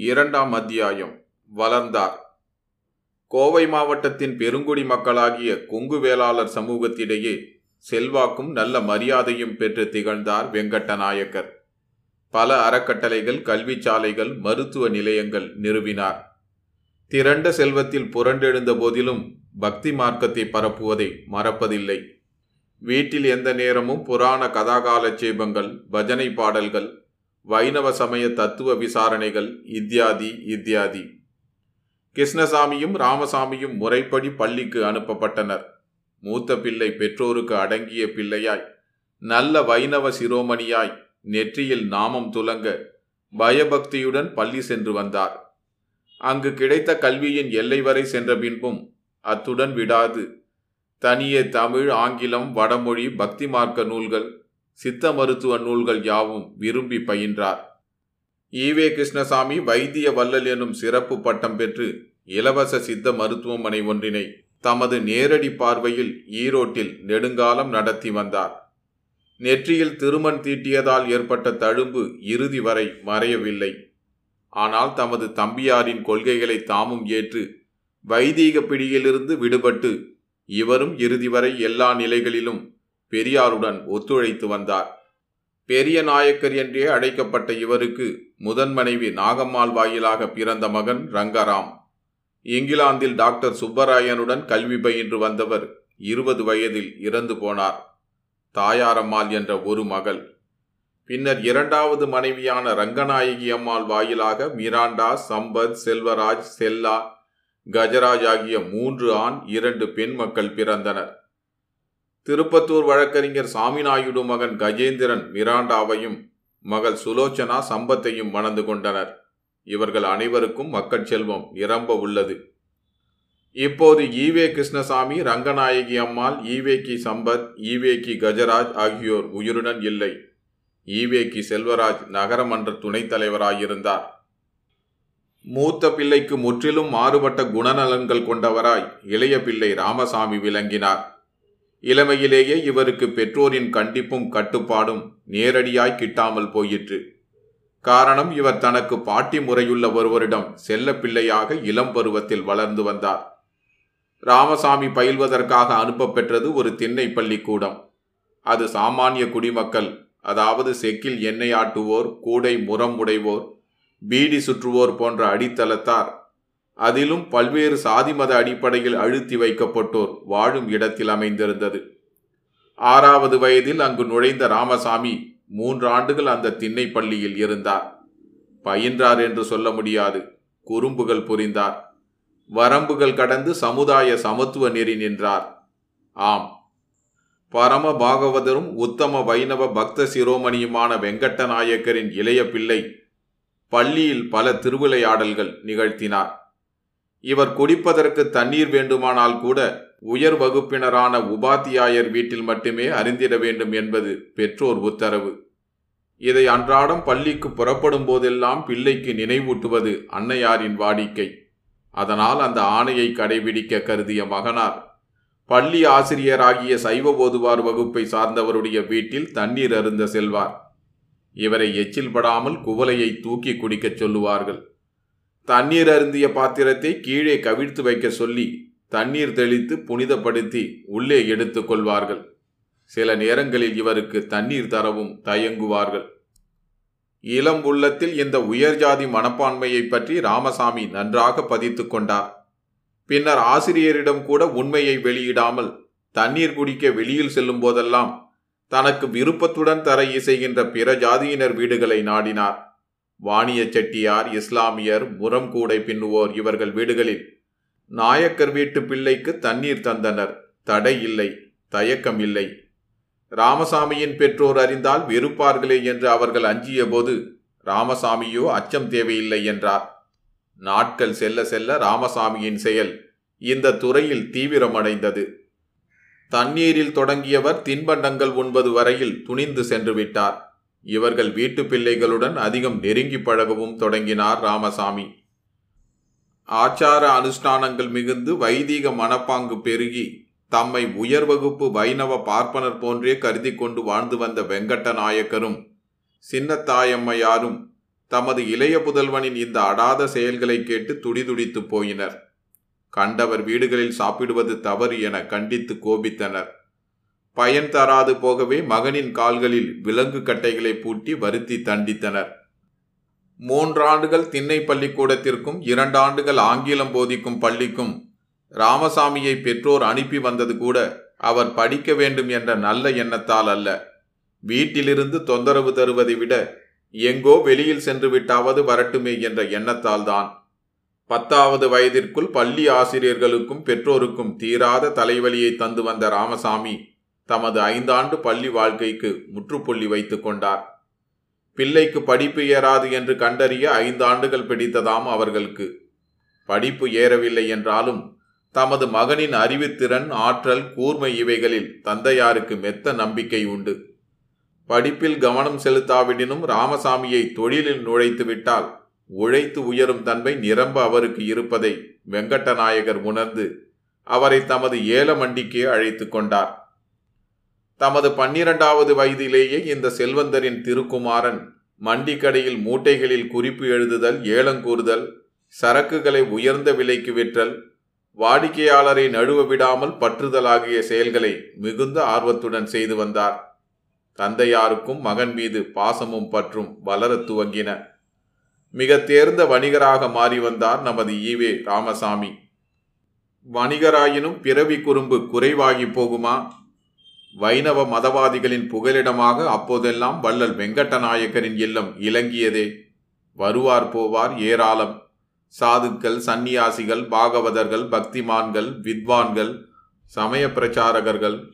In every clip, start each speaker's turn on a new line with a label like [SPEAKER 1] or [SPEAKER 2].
[SPEAKER 1] இரண்டாம் அத்தியாயம். வளர்ந்தார். கோவை மாவட்டத்தின் பெருங்குடி மக்களாகிய கொங்கு வேளாளர் சமூகத்திடையே செல்வாக்கும் நல்ல மரியாதையும் பெற்று திகழ்ந்தார் வெங்கட்டநாயக்கர். பல அறக்கட்டளைகள் கல்விச்சாலைகள் மருத்துவ நிலையங்கள் நிறுவினார். திரண்ட செல்வத்தில் புரண்டெழுந்த போதிலும் பக்தி மார்க்கத்தை பரப்புவதை மறப்பதில்லை. வீட்டில் எந்த நேரமும் புராண கதாகாலட்சேபங்கள் பஜனை பாடல்கள் வைணவ சமய தத்துவ விசாரணைகள் இத்தியாதி இத்தியாதி கிருஷ்ணசாமியும் ராமசாமியும் முறைப்படி பள்ளிக்கு அனுப்பப்பட்டனர். மூத்த பிள்ளை பெற்றோருக்கு அடங்கிய பிள்ளையாய் நல்ல வைணவ சிரோமணியாய் நெற்றியில் நாமம் துலங்க பயபக்தியுடன் பள்ளி சென்று வந்தார். அங்கு கிடைத்த கல்வியின் எல்லை வரை சென்ற பின்பும் அத்துடன் விடாது. தனியே தமிழ் ஆங்கிலம் வடமொழி பக்தி மார்க்க நூல்கள் சித்த மருத்துவ நூல்கள் யாவும் விரும்பி பயின்றார். ஈவே கிருஷ்ணசாமி வைத்திய வள்ளல் எனும் சிறப்பு பட்டம் பெற்று இலவச சித்த மருத்துவமனை ஒன்றினை தமது நேரடி பார்வையில் ஈரோட்டில் நெடுங்காலம் நடத்தி வந்தார். நெற்றியில் திருமண் தீட்டியதால் ஏற்பட்ட தழும்பு இறுதி வரை மறையவில்லை. ஆனால் தமது தம்பியாரின் கொள்கைகளை தாமும் ஏற்று வைதீக பிடியிலிருந்து விடுபட்டு இவரும் இறுதி வரை எல்லா நிலைகளிலும் பெரியாருடன் ஒத்துழைத்து வந்தார். பெரிய நாயக்கர் என்றே அழைக்கப்பட்ட இவருக்கு முதன் மனைவி நாகம்மாள் வாயிலாக பிறந்த மகன் ரங்கராம். இங்கிலாந்தில் டாக்டர் சுப்பராயனுடன் கல்வி பயின்று வந்தவர் இருபது வயதில் இறந்து போனார். தாயாரம்மாள் என்ற ஒரு மகள். பின்னர் இரண்டாவது மனைவியான ரங்கநாயகி அம்மாள் வாயிலாக மிராண்டா சம்பத் செல்வராஜ் செல்லா கஜராஜ் ஆகிய மூன்று ஆண் இரண்டு பெண் மக்கள் பிறந்தனர். திருப்பத்தூர் வழக்கறிஞர் சாமிநாயுடு மகன் கஜேந்திரன் மிராண்டாவையும் மகள் சுலோச்சனா சம்பத்தையும் மணந்து கொண்டனர். இவர்கள் அனைவருக்கும் மக்கள் செல்வம் நிரம்ப உள்ளது. இப்போது E V Krishnasamy Ranganayaki Ammal E V K Sampath E V K Gajaraj ஆகியோர் உயிருடன் இல்லை. ஈவேக்கி செல்வராஜ் நகரமன்ற துணைத் தலைவராயிருந்தார். மூத்த பிள்ளைக்கு முற்றிலும் மாறுபட்ட குணநலன்கள் கொண்டவராய் இளைய பிள்ளை ராமசாமி விளங்கினார். இளமையிலேயே இவருக்கு பெற்றோரின் கண்டிப்பும் கட்டுப்பாடும் நேரடியாய் கிட்டாமல் போயிற்று. காரணம் இவர் தனக்கு பாட்டி முறையுள்ள ஒருவரிடம் செல்ல பிள்ளையாக இளம் பருவத்தில் வளர்ந்து வந்தார். ராமசாமி பயில்வதற்காக அனுப்ப பெற்றது ஒரு திண்ணை பள்ளிக்கூடம். அது சாமானிய குடிமக்கள் அதாவது செக்கில் எண்ணெய் ஆட்டுவோர் கூடை முரம் உடைவோர் பீடி சுற்றுவோர் போன்ற அடித்தளத்தார் அதிலும் பல்வேறு சாதி மத அடிப்படையில் அழுத்தி வைக்கப்பட்டோர் வாழும் இடத்தில் அமைந்திருந்தது. ஆறாவது வயதில் அங்கு நுழைந்த ராமசாமி மூன்று ஆண்டுகள் அந்த திண்ணை பள்ளியில் இருந்தார். பயின்றார் என்று சொல்ல முடியாது. குறும்புகள் புரிந்தார். வரம்புகள் கடந்து சமுதாய சமத்துவ நெறி நின்றார். ஆம். பரம பாகவதரும் உத்தம வைணவ பக்த சிரோமணியுமான வெங்கட்டநாயக்கரின் இளைய பிள்ளை பள்ளியில் பல திருவிளையாடல்கள் நிகழ்த்தினார். இவர் குடிப்பதற்கு தண்ணீர் வேண்டுமானால் கூட உயர் வகுப்பினரான உபாத்தியாயர் வீட்டில் மட்டுமே அறிந்திட வேண்டும் என்பது பெற்றோர் உத்தரவு. இதை அன்றாடம் பள்ளிக்கு புறப்படும் போதெல்லாம் பிள்ளைக்கு நினைவூட்டுவது அன்னையாரின் வாடிக்கை. அதனால் அந்த ஆணையை கடைபிடிக்க கருதிய மகனார். பள்ளி ஆசிரியராகிய சைவ போதுவார் வகுப்பை சார்ந்தவருடைய வீட்டில் தண்ணீர் அருந்த செல்வார். இவரை எச்சில் படாமல் குவலையை தூக்கி குடிக்கச் சொல்லுவார்கள். தண்ணீர் அருந்திய பாத்திரத்தை கீழே கவிழ்த்து வைக்க சொல்லி தண்ணீர் தெளித்து புனிதப்படுத்தி உள்ளே எடுத்து கொள்வார்கள். சில நேரங்களில் இவருக்கு தண்ணீர் தரவும் தயங்குவார்கள். இளம் உள்ளத்தில் இந்த உயர்ஜாதி மனப்பான்மையை பற்றி ராமசாமி நன்றாக பதித்து கொண்டார். பின்னர் ஆசிரியரிடம் கூட உண்மையை வெளியிடாமல் தண்ணீர் குடிக்க வெளியில் செல்லும் போதெல்லாம் தனக்கு விருப்பத்துடன் தர இசைகின்ற பிற ஜாதியினர் வீடுகளை நாடினார். வாணிய செட்டியார் இஸ்லாமியர் முரம் கூடை பின்னுவோர் இவர்கள் வீடுகளில். நாயக்கர் வீட்டு பிள்ளைக்கு தண்ணீர் தந்தனர். தடை இல்லை தயக்கம் இல்லை. ராமசாமியின் பெற்றோர் அறிந்தால் வெறுப்பார்களே என்று அவர்கள் அஞ்சிய போது ராமசாமியோ அச்சம் தேவையில்லை என்றார். நாட்கள் செல்ல செல்ல ராமசாமியின் செயல் இந்த துறையில் தீவிரமடைந்தது. தண்ணீரில் தொடங்கியவர் தின்பண்டங்கள் உண்பது வரையில் துணிந்து சென்று விட்டார். இவர்கள் வீட்டு பிள்ளைகளுடன் அதிகம் நெருங்கி பழகவும் தொடங்கினார் ராமசாமி. ஆச்சார அனுஷ்டானங்கள் மிகுந்து வைதீக மனப்பாங்கு பெருகி தம்மை உயர் வகுப்பு வைணவ பார்ப்பனர் போன்றே கருதி கொண்டு வாழ்ந்து வந்த வெங்கட்ட நாயக்கரும் சின்னத்தாயம்மையாரும் தமது இளைய புதல்வனின் இந்த அடாத செயல்களை கேட்டு துடிதுடித்து போயினர். கண்டவர் வீடுகளில் சாப்பிடுவது தவறு என கண்டித்து கோபித்தனர். பயன் தராது போகவே மகனின் கால்களில் விலங்கு கட்டைகளை பூட்டி வருத்தி தண்டித்தனர். மூன்றாண்டுகள் திண்ணை பள்ளிக்கூடத்திற்கும் இரண்டாண்டுகள் ஆங்கிலம் போதிக்கும் பள்ளிக்கும் ராமசாமியை பெற்றோர் அனுப்பி வந்தது கூட அவர் படிக்க வேண்டும் என்ற நல்ல எண்ணத்தால் அல்ல. வீட்டிலிருந்து தொந்தரவு தருவதை விட எங்கோ வெளியில் சென்று விட்டாவது வரட்டுமே என்ற எண்ணத்தால் தான். பத்தாவது வயதிற்குள் பள்ளி ஆசிரியர்களுக்கும் பெற்றோருக்கும் தீராத தலைவலியை தந்து வந்த ராமசாமி தமது ஐந்தாண்டு பள்ளி வாழ்க்கைக்கு முற்றுப்புள்ளி வைத்துக் கொண்டார். பிள்ளைக்கு படிப்பு ஏறாது என்று கண்டறிய ஐந்தாண்டுகள் பிடித்ததாம் அவர்களுக்கு. படிப்பு ஏறவில்லை என்றாலும் தமது மகனின் அறிவுத்திறன் ஆற்றல் கூர்மை இவைகளில் தந்தையாருக்கு மெத்த நம்பிக்கை உண்டு. படிப்பில் கவனம் செலுத்தாவிடினும் ராமசாமியை தொழிலில் நுழைத்து விட்டால் உழைத்து உயரும் தன்மை நிரம்ப அவருக்கு இருப்பதை வெங்கட்டநாயகர் உணர்ந்து அவரை தமது ஏலமண்டிக்கே அழைத்து கொண்டார். தமது பன்னிரண்டாவது வயதிலேயே இந்த செல்வந்தரின் திருக்குமாரன் மண்டிக்கடையில் மூட்டைகளில் குறிப்பு எழுதுதல் ஏலங்கூறுதல் சரக்குகளை உயர்ந்த விலைக்கு விற்றல் வாடிக்கையாளரை நழுவ விடாமல் பற்றுதல் ஆகிய செயல்களை மிகுந்த ஆர்வத்துடன் செய்து வந்தார். தந்தையாருக்கும் மகன் மீது பாசமும் பற்றும் வளரத் துவங்கின. மிக தேர்ந்த வணிகராக மாறி வந்தார் நமது ஈவே ராமசாமி. வணிகராயினும் பிறவி குறும்பு குறைவாகி போகுமா? வைணவ மதவாதிகளின் புகலிடமாக அப்போதெல்லாம் வள்ளல் வெங்கட்டநாயக்கரின் இல்லம் இலங்கியதே. வருவார் போவார் ஏராளம். சாதுக்கள் சந்நியாசிகள் பாகவதர்கள் பக்திமான்கள் வித்வான்கள் சமய பிரச்சாரகர்கள்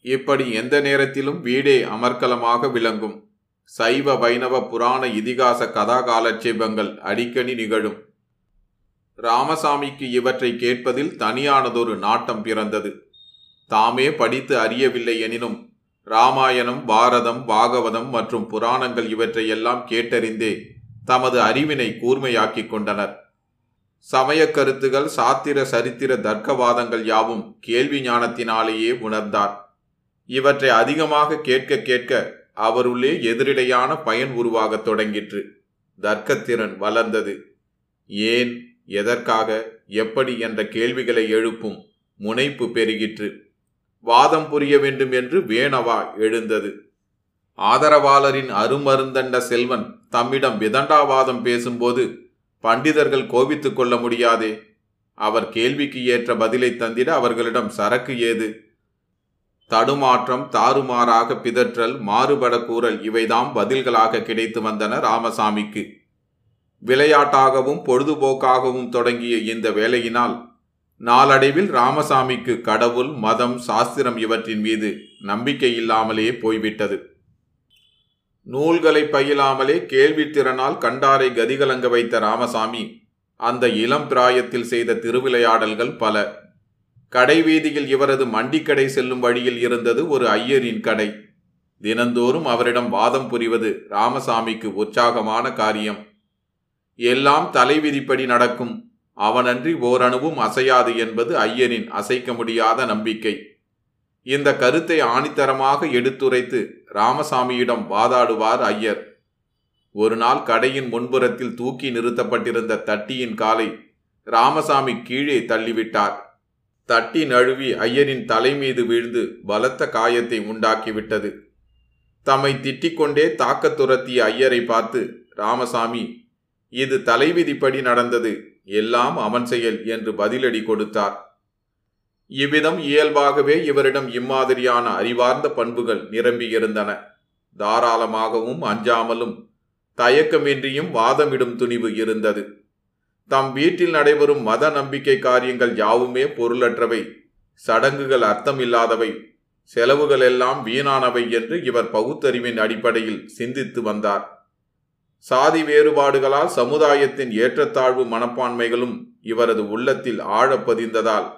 [SPEAKER 1] இப்படி எந்த நேரத்திலும் வீடே அமர்க்கலமாக விளங்கும். சைவ வைணவ புராண இதிகாச கதா காலட்சேபங்கள் அடிக்கடி நிகழும். ராமசாமிக்கு இவற்றை கேட்பதில் தனியானதொரு நாட்டம் பிறந்தது. தாமே படித்து அறியவில்லை எனினும் ராமாயணம் பாரதம் பாகவதம் மற்றும் புராணங்கள் இவற்றையெல்லாம் கேட்டறிந்தே தமது அறிவினை கூர்மையாக்கிக் கொண்டனர். சமய கருத்துகள் சாத்திர சரித்திர தர்க்கவாதங்கள் யாவும் கேள்வி ஞானத்தினாலேயே உணர்ந்தார். இவற்றை அதிகமாக கேட்க கேட்க அவருள்ளே எதிரிடையான பயன் உருவாகத் தொடங்கிற்று. தர்க்கத்திறன் வளர்ந்தது. ஏன் எதற்காக எப்படி என்ற கேள்விகளை எழுப்பும் முனைப்பு பெருகிற்று. வாதம் புரிய வேண்டும் என்று வேணவா எழுந்தது. ஆதரவாளரின் அருமருந்தண்ட செல்வன் தம்மிடம் விதண்டாவாதம் பேசும்போது பண்டிதர்கள் கோபித்துக் கொள்ள முடியாதே. அவர் கேள்விக்கு ஏற்ற பதிலை தந்திட அவர்களிடம் சரக்கு ஏது? தடுமாற்றம் தாறுமாறாக பிதற்றல் மாறுபட கூறல் இவைதாம் பதில்களாக கிடைத்து வந்தன ராமசாமிக்கு. விளையாட்டாகவும் பொழுதுபோக்காகவும் தொடங்கிய இந்த வேலையினால் நாளடைவில் ராமசாமிக்கு கடவுள் மதம் சாஸ்திரம் இவற்றின் மீது நம்பிக்கை இல்லாமலே போய்விட்டது. நூல்களை பயிலாமலே கேள்வித்திறனால் கண்டாரை கதிகலங்க வைத்த ராமசாமி அந்த இளம் பிராயத்தில் செய்த திருவிளையாடல்கள் பல. கடைவீதியில் இவரது மண்டிக்கடை செல்லும் வழியில் இருந்தது ஒரு ஐயரின் கடை. தினந்தோறும் அவரிடம் வாதம் புரிவது ராமசாமிக்கு உற்சாகமான காரியம். எல்லாம் தலைவிதிப்படி நடக்கும். அவனன்றி ஓரணுவும் அசையாது என்பது ஐயனின் அசைக்க முடியாத நம்பிக்கை. இந்த கருத்தை ஆணித்தரமாக எடுத்துரைத்து ராமசாமியிடம் வாதாடுவார் ஐயர். ஒரு நாள் கடையின் முன்புறத்தில் தூக்கி நிறுத்தப்பட்டிருந்த தட்டியின் காலை ராமசாமி கீழே தள்ளிவிட்டார். தட்டி நழுவி ஐயரின் தலை மீது வீழ்ந்து பலத்த காயத்தை உண்டாக்கிவிட்டது. தம்மை திட்டிக்கொண்டே தாக்கத் துரத்திய ஐயரை பார்த்து ராமசாமி இது தலைவிதிப்படி நடந்தது. எல்லாம் அவன் செயல் என்று பதிலடி கொடுத்தார். இவ்விதம் இயல்பாகவே இவரிடம் இம்மாதிரியான அறிவார்ந்த பண்புகள் நிரம்பியிருந்தன. தாராளமாகவும் அஞ்சாமலும் தயக்கமின்றியும் வாதமிடும் துணிவு இருந்தது. தம் வீட்டில் நடைபெறும் மத நம்பிக்கை காரியங்கள் யாவுமே பொருளற்றவை. சடங்குகள் அர்த்தமில்லாதவை. செலவுகள் எல்லாம் வீணானவை என்று இவர் பகுத்தறிவின் அடிப்படையில் சிந்தித்து வந்தார். சாதி வேறுபாடுகளால் சமுதாயத்தின் ஏற்றத்தாழ்வு மனப்பான்மைகளும் இவரது உள்ளத்தில் ஆழப்பதிந்ததால்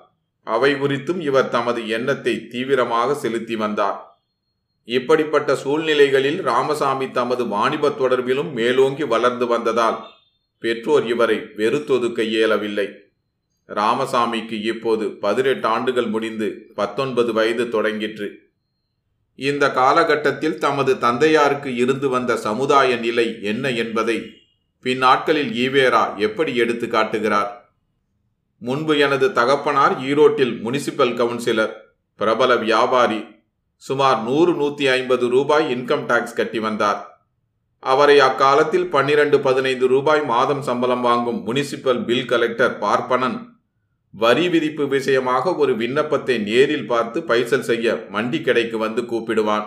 [SPEAKER 1] அவை குறித்தும் இவர் தமது எண்ணத்தை தீவிரமாக செலுத்தி வந்தார். இப்படிப்பட்ட சூழ்நிலைகளில் ராமசாமி தமது வாணிப தொடர்பிலும் மேலோங்கி வளர்ந்து வந்ததால் பெற்றோர் இவரை வெறுத்தொதுக்க இயலவில்லை. ராமசாமிக்கு இப்போது பதினெட்டு ஆண்டுகள் முடிந்து பத்தொன்பது வயது தொடங்கிற்று. இந்த காலகட்டத்தில் தமது தந்தையாருக்கு இருந்து வந்த சமுதாய நிலை என்ன என்பதை பின்னாட்களில் ஈவேரா எப்படி எடுத்து காட்டுகிறார்? முன்பு எனது தகப்பனார் ஈரோட்டில் முனிசிபல் கவுன்சிலர் பிரபல வியாபாரி சுமார் நூறு நூற்றி ஐம்பது ரூபாய் இன்கம் டாக்ஸ் கட்டி வந்தார். அவரை அக்காலத்தில் பன்னிரண்டு பதினைந்து ரூபாய் மாதம் சம்பளம் வாங்கும் முனிசிபல் பில் கலெக்டர் பார்ப்பனன் வரி விதிப்பு விஷயமாக ஒரு விண்ணப்பத்தை நேரில் பார்த்து பைசல் செய்ய மண்டி கடைக்கு வந்து கூப்பிடுவான்.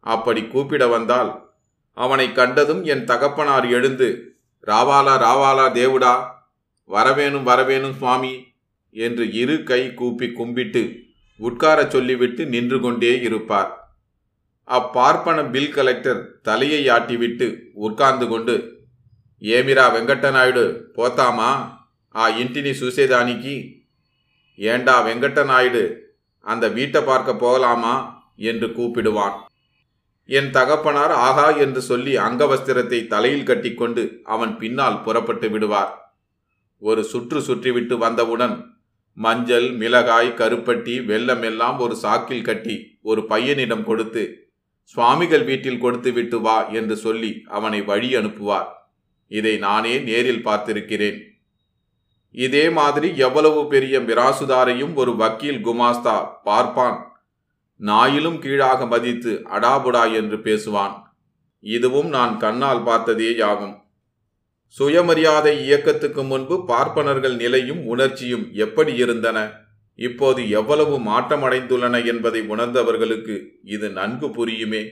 [SPEAKER 1] அப்படி கூப்பிட வந்தால் அவனை கண்டதும் என் தகப்பனார் எழுந்து ராவாலா ராவாலா தேவுடா வரவேணும் வரவேணும் சுவாமி என்று இரு கை கூப்பி கும்பிட்டு உட்காரச் சொல்லிவிட்டு நின்று கொண்டே இருப்பார். அப்பார்ப்பன பில் கலெக்டர் தலையை ஆட்டிவிட்டு உட்கார்ந்து கொண்டு ஏமிரா வெங்கட்ட நாயுடு போத்தாமா? ఆ ఇంటిని చూసేదానికి ஏண்டா வெங்கட்டநாயுடு அந்த வீட்டை பார்க்க போகலாமா என்று கூப்பிடுவான் என் தகப்பனார் ஆகா என்று சொல்லி அங்கவஸ்திரத்தை தலையில் கட்டிக்கொண்டு அவன் பின்னால் புறப்பட்டு விடுவார் ஒரு சுற்று சுற்றிவிட்டு வந்தவுடன் மஞ்சள் மிளகாய் கருப்பட்டி வெல்லம் எல்லாம் ஒரு சாக்கில் கட்டி ஒரு பையனிடம் கொடுத்து சுவாமிகள் வீட்டில் கொடுத்து விட்டு வா என்று சொல்லி அவனை வழி அனுப்புவார் இதை நானே நேரில் பார்த்திருக்கிறேன் இதே மாதிரி எவ்வளவு பெரிய மிராசுதாரையும் ஒரு வக்கீல் குமாஸ்தா பார்ப்பான். நாயிலும் கீழாக மதித்து அடாபுடா என்று பேசுவான். இதுவும் நான் கண்ணால் பார்த்ததே யாகும் சுயமரியாதை இயக்கத்துக்கு முன்பு பார்ப்பனர்கள் நிலையும் உணர்ச்சியும் எப்படி இருந்தன? இப்போது எவ்வளவு மாற்றமடைந்துள்ளன என்பதை உணர்ந்தவர்களுக்கு இது நன்கு புரியுமே.